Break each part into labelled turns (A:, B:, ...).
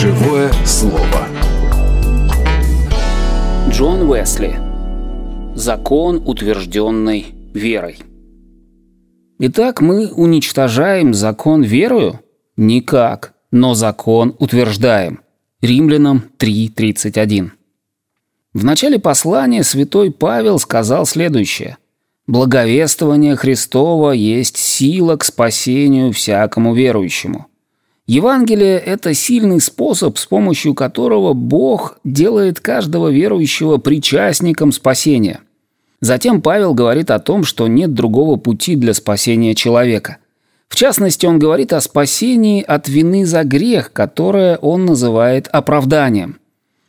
A: Живое слово.
B: Джон Уэсли. Закон, утвержденный верой. Итак, мы уничтожаем закон верою? Никак, но закон утверждаем. Римлянам 3.31. В начале послания святой Павел сказал следующее. «Благовествование Христова есть сила к спасению всякому верующему». Евангелие – это сильный способ, с помощью которого Бог делает каждого верующего причастником спасения. Затем Павел говорит о том, что нет другого пути для спасения человека. В частности, он говорит о спасении от вины за грех, которое он называет оправданием.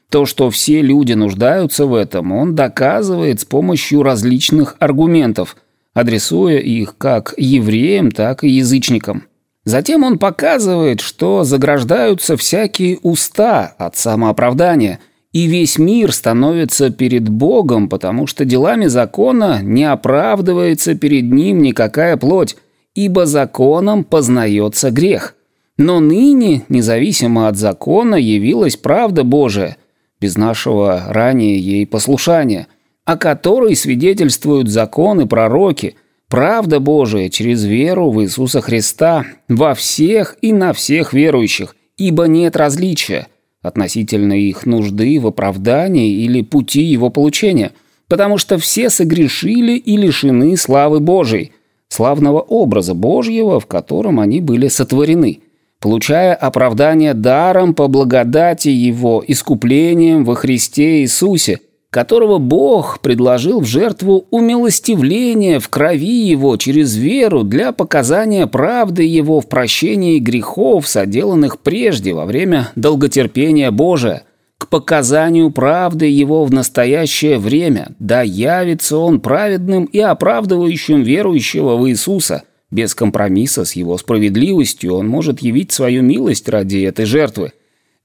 B: То, что все люди нуждаются в этом, он доказывает с помощью различных аргументов, адресуя их как евреям, так и язычникам. Затем он показывает, что заграждаются всякие уста от самооправдания, и весь мир становится перед Богом, потому что делами закона не оправдывается перед ним никакая плоть, ибо законом познается грех. Но ныне, независимо от закона, явилась правда Божия, без нашего ранее ей послушания, о которой свидетельствуют законы пророки – Правда Божия через веру в Иисуса Христа во всех и на всех верующих, ибо нет различия относительно их нужды в оправдании или пути его получения, потому что все согрешили и лишены славы Божией, славного образа Божьего, в котором они были сотворены, получая оправдание даром по благодати Его, искуплением во Христе Иисусе, которого Бог предложил в жертву умилостивления в крови его через веру для показания правды его в прощении грехов, соделанных прежде во время долготерпения Божия, к показанию правды его в настоящее время, да явится он праведным и оправдывающим верующего в Иисуса. Без компромисса с его справедливостью он может явить свою милость ради этой жертвы.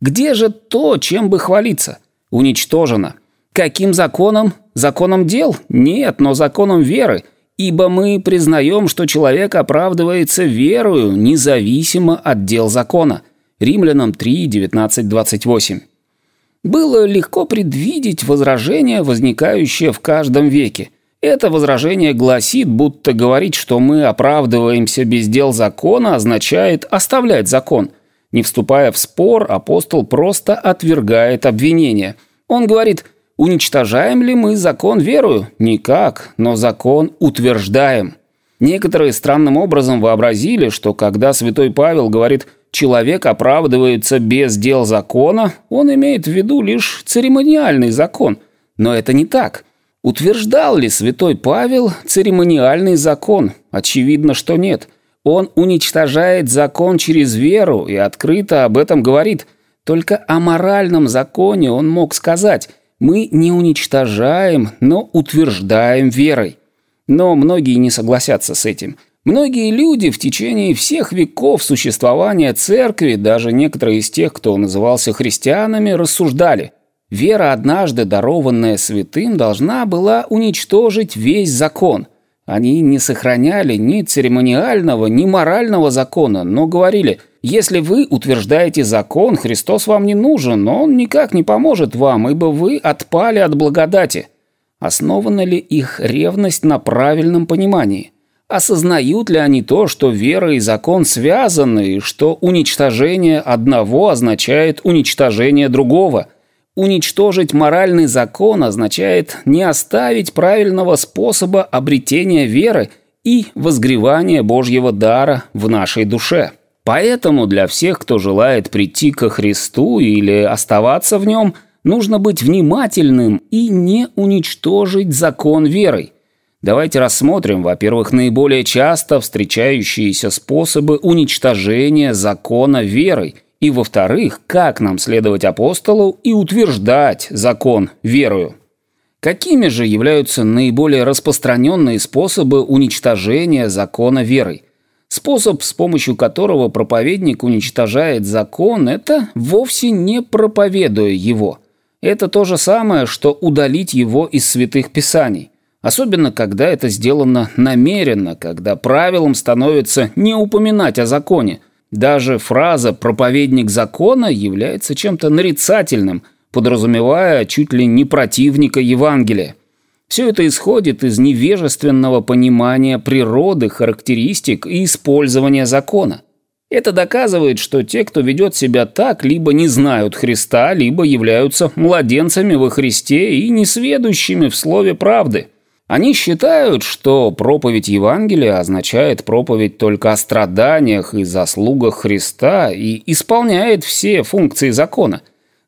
B: Где же то, чем бы хвалиться? Уничтожено. Каким законом? Законом дел? Нет, но законом веры. Ибо мы признаем, что человек оправдывается верою, независимо от дел закона. Римлянам 3, 19, 28. Было легко предвидеть возражение, возникающее в каждом веке. Это возражение гласит, будто говорить, что мы оправдываемся без дел закона, означает оставлять закон. Не вступая в спор, апостол просто отвергает обвинение. Он говорит – Уничтожаем ли мы закон верою? Никак, но закон утверждаем. Некоторые странным образом вообразили, что когда святой Павел говорит «человек оправдывается без дел закона», он имеет в виду лишь церемониальный закон. Но это не так. Утверждал ли святой Павел церемониальный закон? Очевидно, что нет. Он уничтожает закон через веру и открыто об этом говорит. Только о моральном законе он мог сказать – мы не уничтожаем, но утверждаем верой. Но многие не согласятся с этим. Многие люди в течение всех веков существования церкви, даже некоторые из тех, кто назывался христианами, рассуждали. Вера, однажды дарованная святым, должна была уничтожить весь закон. Они не сохраняли ни церемониального, ни морального закона, но говорили – если вы утверждаете закон, Христос вам не нужен, но Он никак не поможет вам, ибо вы отпали от благодати. Основана ли их ревность на правильном понимании? Осознают ли они то, что вера и закон связаны, и что уничтожение одного означает уничтожение другого? Уничтожить моральный закон означает не оставить правильного способа обретения веры и возгревания Божьего дара в нашей душе. Поэтому для всех, кто желает прийти ко Христу или оставаться в нем, нужно быть внимательным и не уничтожить закон верой. Давайте рассмотрим, во-первых, наиболее часто встречающиеся способы уничтожения закона верой, и, во-вторых, как нам следовать апостолу и утверждать закон верою. Какими же являются наиболее распространенные способы уничтожения закона верой? Способ, с помощью которого проповедник уничтожает закон, это вовсе не проповедуя его. Это то же самое, что удалить его из святых писаний. Особенно, когда это сделано намеренно, когда правилом становится не упоминать о законе. Даже фраза «проповедник закона» является чем-то нарицательным, подразумевая чуть ли не противника Евангелия. Все это исходит из невежественного понимания природы, характеристик и использования закона. Это доказывает, что те, кто ведет себя так, либо не знают Христа, либо являются младенцами во Христе и несведущими в слове правды. Они считают, что проповедь Евангелия означает проповедь только о страданиях и заслугах Христа и исполняет все функции закона.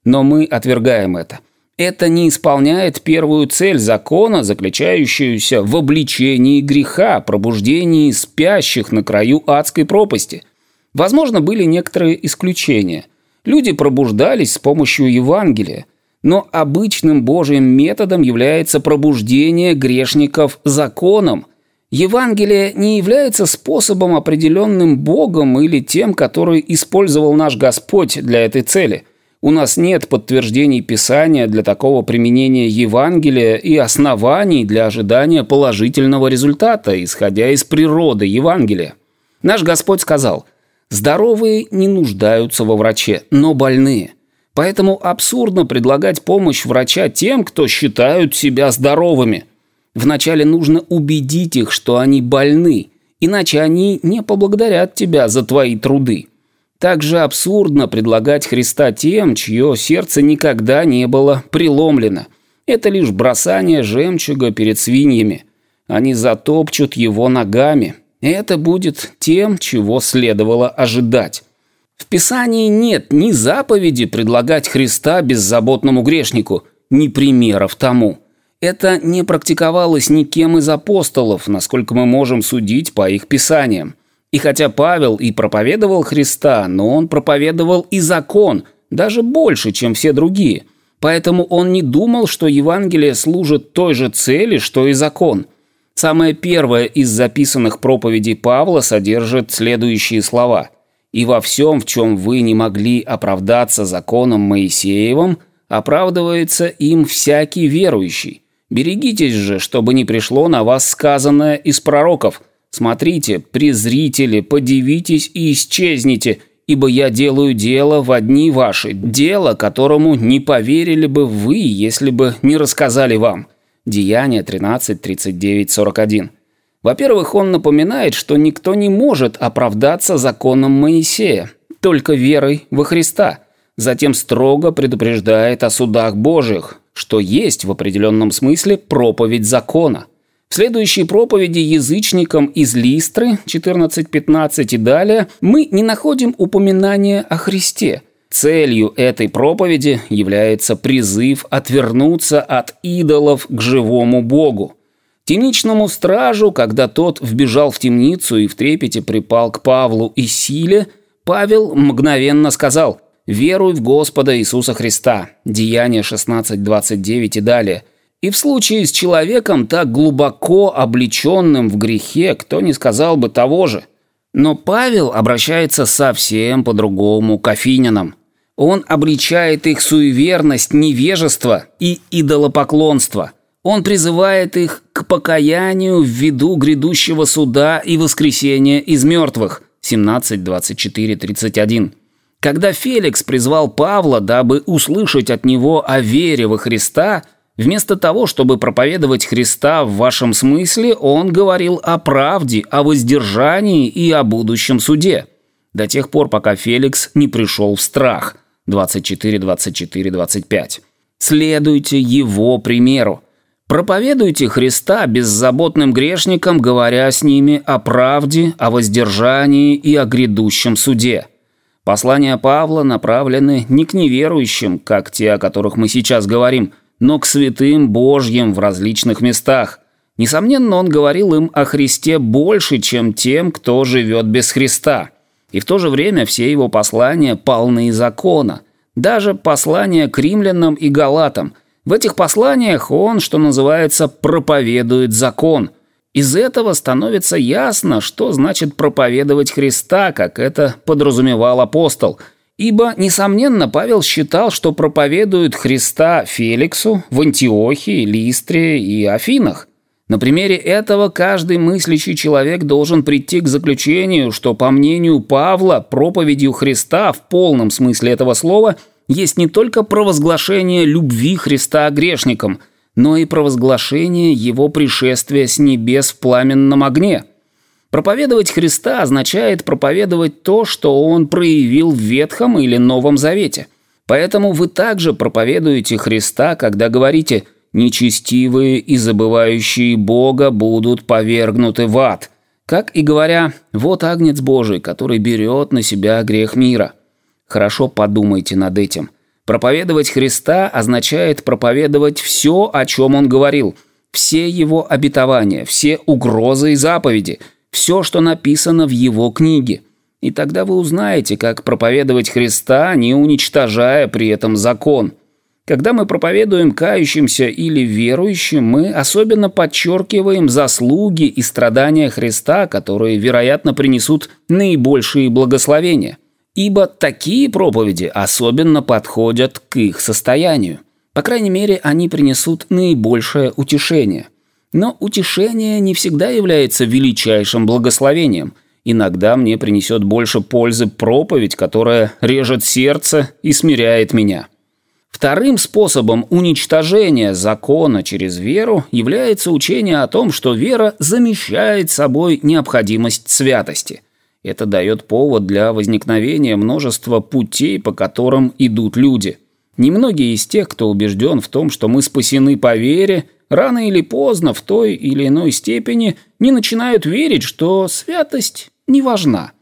B: Но мы отвергаем это. Это не исполняет первую цель закона, заключающуюся в обличении греха, пробуждении спящих на краю адской пропасти – Возможно, были некоторые исключения. Люди пробуждались с помощью Евангелия, но обычным Божьим методом является пробуждение грешников законом. Евангелие не является способом, определенным Богом или тем, который использовал наш Господь для этой цели. У нас нет подтверждений Писания для такого применения Евангелия и оснований для ожидания положительного результата, исходя из природы Евангелия. Наш Господь сказал – Здоровые не нуждаются во враче, но больные. Поэтому абсурдно предлагать помощь врача тем, кто считают себя здоровыми. Вначале нужно убедить их, что они больны, иначе они не поблагодарят тебя за твои труды. Также абсурдно предлагать Христа тем, чье сердце никогда не было преломлено. Это лишь бросание жемчуга перед свиньями. Они затопчут его ногами, это будет тем, чего следовало ожидать. В Писании нет ни заповеди предлагать Христа беззаботному грешнику, ни примеров тому. Это не практиковалось никем из апостолов, насколько мы можем судить по их писаниям. И хотя Павел и проповедовал Христа, но он проповедовал и закон, даже больше, чем все другие. Поэтому он не думал, что Евангелие служит той же цели, что и закон – Самая первая из записанных проповедей Павла содержит следующие слова. «И во всем, в чем вы не могли оправдаться законом Моисеевым, оправдывается им всякий верующий. Берегитесь же, чтобы не пришло на вас сказанное из пророков. Смотрите, презрители, подивитесь и исчезните, ибо я делаю дело в одни ваши, дело, которому не поверили бы вы, если бы не рассказали вам». Деяние 13, 39, 41. Во-первых, он напоминает, что никто не может оправдаться законом Моисея, только верой во Христа. Затем строго предупреждает о судах Божьих, что есть в определенном смысле проповедь закона. В следующей проповеди язычникам из Листры 14.15 и далее мы не находим упоминания о Христе – Целью этой проповеди является призыв отвернуться от идолов к живому Богу. Темничному стражу, когда тот вбежал в темницу и в трепете припал к Павлу и Силе, Павел мгновенно сказал «Веруй в Господа Иисуса Христа» Деяние 16.29 и далее. И в случае с человеком, так глубоко облеченным в грехе, кто не сказал бы того же. Но Павел обращается совсем по-другому к афинянам. Он обличает их суеверность, невежество и идолопоклонство. Он призывает их к покаянию в виду грядущего суда и воскресения из мертвых. 17, 24, 31. Когда Феликс призвал Павла, дабы услышать от него о вере во Христа, вместо того, чтобы проповедовать Христа в вашем смысле, он говорил о правде, о воздержании и о будущем суде. До тех пор, пока Феликс не пришел в страх – 24, 24, 25. Следуйте его примеру. Проповедуйте Христа беззаботным грешникам, говоря с ними о правде, о воздержании и о грядущем суде. Послания Павла направлены не к неверующим, как те, о которых мы сейчас говорим, но к святым Божьим в различных местах. Несомненно, он говорил им о Христе больше, чем тем, кто живет без Христа. И в то же время все его послания полны закона. Даже послания к римлянам и галатам. В этих посланиях он, что называется, проповедует закон. Из этого становится ясно, что значит проповедовать Христа, как это подразумевал апостол. Ибо, несомненно, Павел считал, что проповедует Христа Феликсу в Антиохии, Листре и Афинах. На примере этого каждый мыслящий человек должен прийти к заключению, что, по мнению Павла, проповедью Христа в полном смысле этого слова есть не только провозглашение любви Христа грешникам, но и провозглашение его пришествия с небес в пламенном огне. Проповедовать Христа означает проповедовать то, что Он проявил в Ветхом или Новом Завете. Поэтому вы также проповедуете Христа, когда говорите – нечестивые и забывающие Бога будут повергнуты в ад. Как и говоря, вот агнец Божий, который берет на себя грех мира. Хорошо подумайте над этим. Проповедовать Христа означает проповедовать все, о чем Он говорил, все Его обетования, все угрозы и заповеди, все, что написано в Его книге. И тогда вы узнаете, как проповедовать Христа, не уничтожая при этом закон – когда мы проповедуем кающимся или верующим, мы особенно подчеркиваем заслуги и страдания Христа, которые, вероятно, принесут наибольшие благословения. Ибо такие проповеди особенно подходят к их состоянию. По крайней мере, они принесут наибольшее утешение. Но утешение не всегда является величайшим благословением. Иногда мне принесет больше пользы проповедь, которая режет сердце и смиряет меня. Вторым способом уничтожения закона через веру является учение о том, что вера замещает собой необходимость святости. Это дает повод для возникновения множества путей, по которым идут люди. Немногие из тех, кто убежден в том, что мы спасены по вере, рано или поздно в той или иной степени не начинают верить, что святость не важна.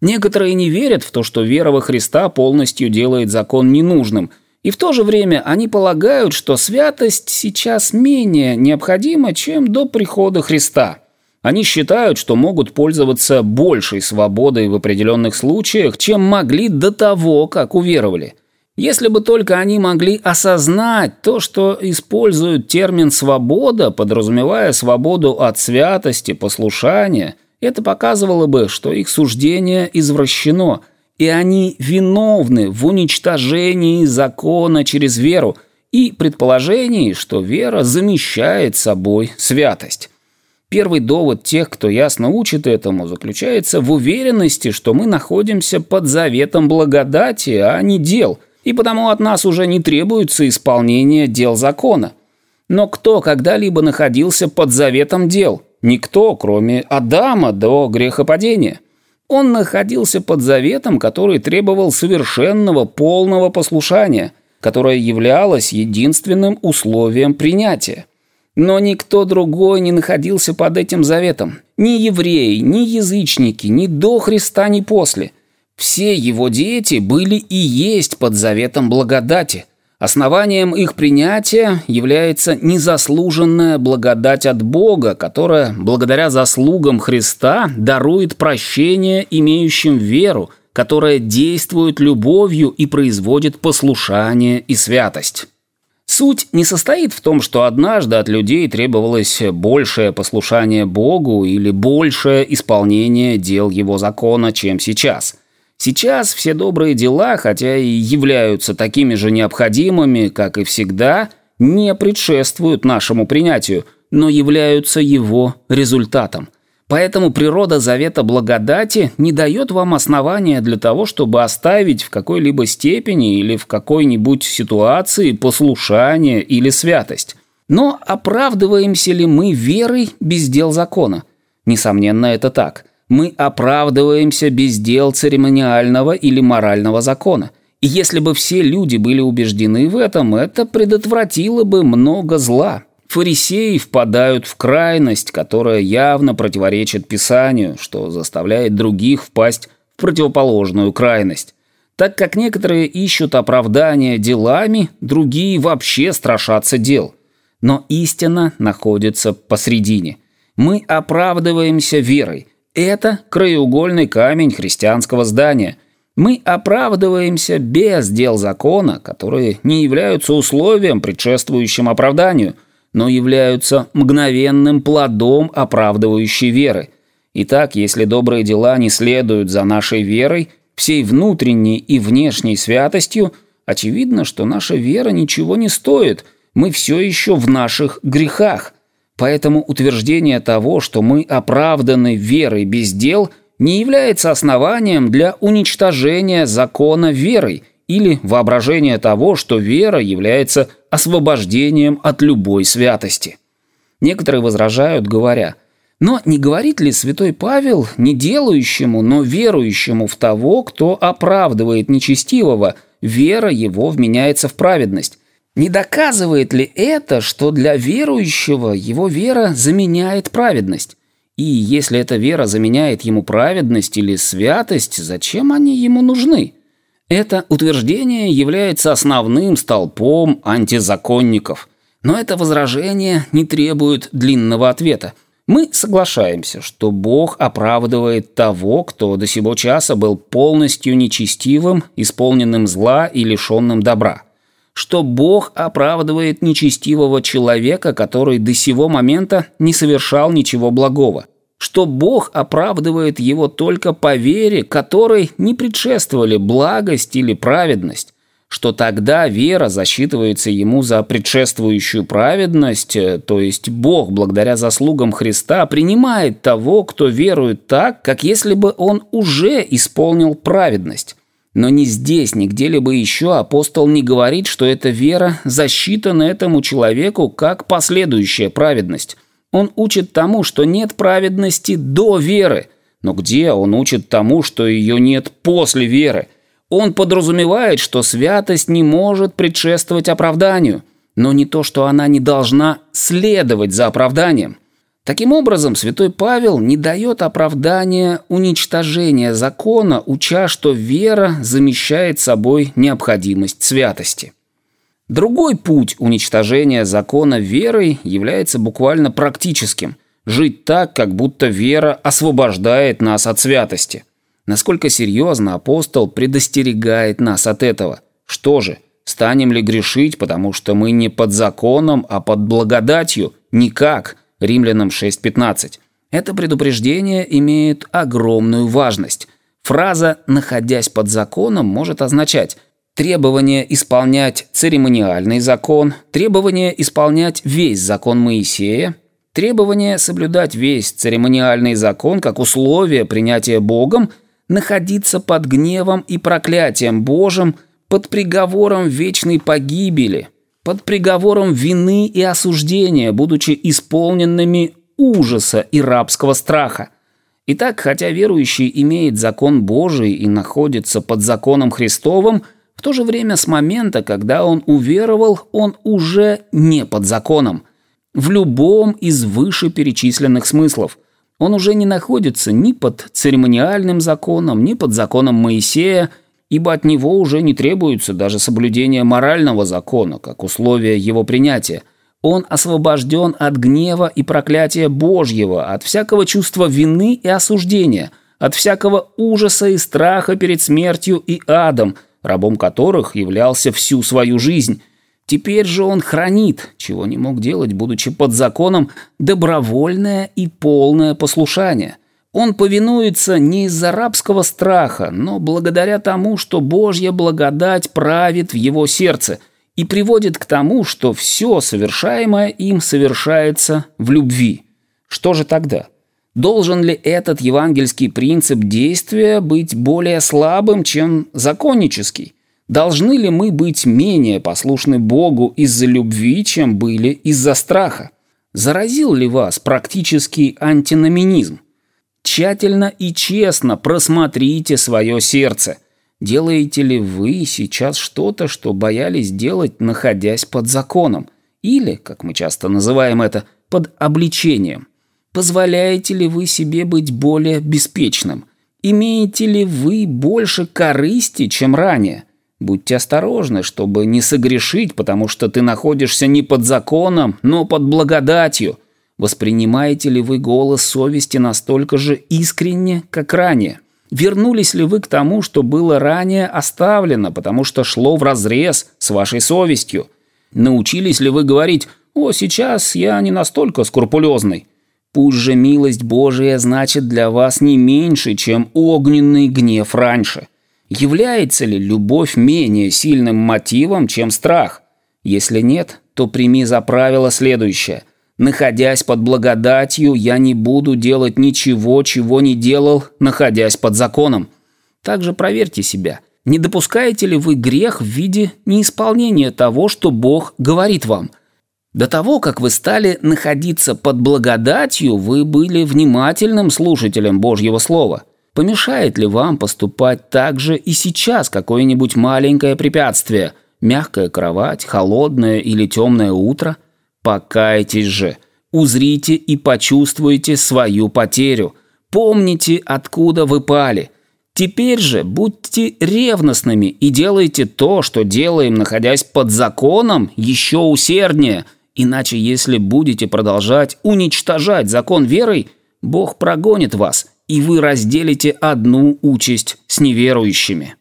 B: Некоторые не верят в то, что вера во Христа полностью делает закон ненужным – и в то же время они полагают, что святость сейчас менее необходима, чем до прихода Христа. Они считают, что могут пользоваться большей свободой в определенных случаях, чем могли до того, как уверовали. Если бы только они могли осознать то, что используют термин «свобода», подразумевая свободу от святости, послушания, это показывало бы, что их суждение извращено – и они виновны в уничтожении закона через веру и предположении, что вера замещает собой святость. Первый довод тех, кто ясно учит этому, заключается в уверенности, что мы находимся под заветом благодати, а не дел, и потому от нас уже не требуется исполнение дел закона. Но кто когда-либо находился под заветом дел? Никто, кроме Адама до грехопадения. Он находился под заветом, который требовал совершенного полного послушания, которое являлось единственным условием принятия. Но никто другой не находился под этим заветом. Ни евреи, ни язычники, ни до Христа, ни после. Все его дети были и есть под заветом благодати – Основанием их принятия является незаслуженная благодать от Бога, которая, благодаря заслугам Христа, дарует прощение имеющим веру, которая действует любовью и производит послушание и святость. Суть не состоит в том, что однажды от людей требовалось большее послушание Богу или большее исполнение дел Его закона, чем сейчас – Сейчас все добрые дела, хотя и являются такими же необходимыми, как и всегда, не предшествуют нашему принятию, но являются его результатом. Поэтому природа завета благодати не дает вам основания для того, чтобы оставить в какой-либо степени или в какой-нибудь ситуации послушание или святость. Но оправдываемся ли мы верой без дел закона? Несомненно, это так – мы оправдываемся без дел церемониального или морального закона. И если бы все люди были убеждены в этом, это предотвратило бы много зла. Фарисеи впадают в крайность, которая явно противоречит Писанию, что заставляет других впасть в противоположную крайность. Так как некоторые ищут оправдания делами, другие вообще страшатся дел. Но истина находится посредине. Мы оправдываемся верой – это краеугольный камень христианского здания. Мы оправдываемся без дел закона, которые не являются условием, предшествующим оправданию, но являются мгновенным плодом оправдывающей веры. Итак, если добрые дела не следуют за нашей верой, всей внутренней и внешней святостью, очевидно, что наша вера ничего не стоит, мы все еще в наших грехах. Поэтому утверждение того, что мы оправданы верой без дел, не является основанием для уничтожения закона верой или воображения того, что вера является освобождением от любой святости. Некоторые возражают, говоря, но не говорит ли святой Павел не делающему, но верующему в того, кто оправдывает нечестивого, вера его вменяется в праведность? Не доказывает ли это, что для верующего его вера заменяет праведность? И если эта вера заменяет ему праведность или святость, зачем они ему нужны? Это утверждение является основным столпом антизаконников. Но это возражение не требует длинного ответа. Мы соглашаемся, что Бог оправдывает того, кто до сего часа был полностью нечестивым, исполненным зла и лишенным добра что Бог оправдывает нечестивого человека, который до сего момента не совершал ничего благого, что Бог оправдывает его только по вере, которой не предшествовали благость или праведность, что тогда вера засчитывается ему за предшествующую праведность, э, то есть Бог, благодаря заслугам Христа, принимает того, кто верует так, как если бы он уже исполнил праведность. Но ни здесь, ни где-либо еще апостол не говорит, что эта вера засчитана этому человеку как последующая праведность. Он учит тому, что нет праведности до веры. Но где он учит тому, что ее нет после веры? Он подразумевает, что святость не может предшествовать оправданию, но не то, что она не должна следовать за оправданием. Таким образом, святой Павел не дает оправдания уничтожения закона, уча, что вера замещает собой необходимость святости. Другой путь уничтожения закона верой является буквально практическим – жить так, как будто вера освобождает нас от святости. Насколько серьезно апостол предостерегает нас от этого? Что же, станем ли грешить, потому что мы не под законом, а под благодатью? Никак – Римлянам 6.15. Это предупреждение имеет огромную важность. Фраза «находясь под законом» может означать требование исполнять церемониальный закон, требование исполнять весь закон Моисея, требование соблюдать весь церемониальный закон как условие принятия Богом, находиться под гневом и проклятием Божьим, под приговором вечной погибели – под приговором вины и осуждения, будучи исполненными ужаса и рабского страха. Итак, хотя верующий имеет закон Божий и находится под законом Христовым, в то же время с момента, когда он уверовал, он уже не под законом. В любом из вышеперечисленных смыслов. Он уже не находится ни под церемониальным законом, ни под законом Моисея, ибо от него уже не требуется даже соблюдение морального закона, как условие его принятия. Он освобожден от гнева и проклятия Божьего, от всякого чувства вины и осуждения, от всякого ужаса и страха перед смертью и адом, рабом которых являлся всю свою жизнь. Теперь же он хранит, чего не мог делать, будучи под законом, добровольное и полное послушание – он повинуется не из-за рабского страха, но благодаря тому, что Божья благодать правит в его сердце и приводит к тому, что все совершаемое им совершается в любви. Что же тогда? Должен ли этот евангельский принцип действия быть более слабым, чем законнический? Должны ли мы быть менее послушны Богу из-за любви, чем были из-за страха? Заразил ли вас практический антиноминизм? Тщательно и честно просмотрите свое сердце. Делаете ли вы сейчас что-то, что боялись делать, находясь под законом? Или, как мы часто называем это, под обличением? Позволяете ли вы себе быть более беспечным? Имеете ли вы больше корысти, чем ранее? Будьте осторожны, чтобы не согрешить, потому что ты находишься не под законом, но под благодатью – Воспринимаете ли вы голос совести настолько же искренне, как ранее? Вернулись ли вы к тому, что было ранее оставлено, потому что шло вразрез с вашей совестью? Научились ли вы говорить «О, сейчас я не настолько скрупулезный»? Пусть же милость Божия значит для вас не меньше, чем огненный гнев раньше. Является ли любовь менее сильным мотивом, чем страх? Если нет, то прими за правило следующее – Находясь под благодатью, я не буду делать ничего, чего не делал, находясь под законом. Также проверьте себя. Не допускаете ли вы грех в виде неисполнения того, что Бог говорит вам? До того, как вы стали находиться под благодатью, вы были внимательным слушателем Божьего Слова. Помешает ли вам поступать так же и сейчас какое-нибудь маленькое препятствие? Мягкая кровать, холодное или темное утро – Покайтесь же, узрите и почувствуйте свою потерю. Помните, откуда вы пали. Теперь же будьте ревностными и делайте то, что делаем, находясь под законом, еще усерднее. Иначе, если будете продолжать уничтожать закон верой, Бог прогонит вас, и вы разделите одну участь с неверующими.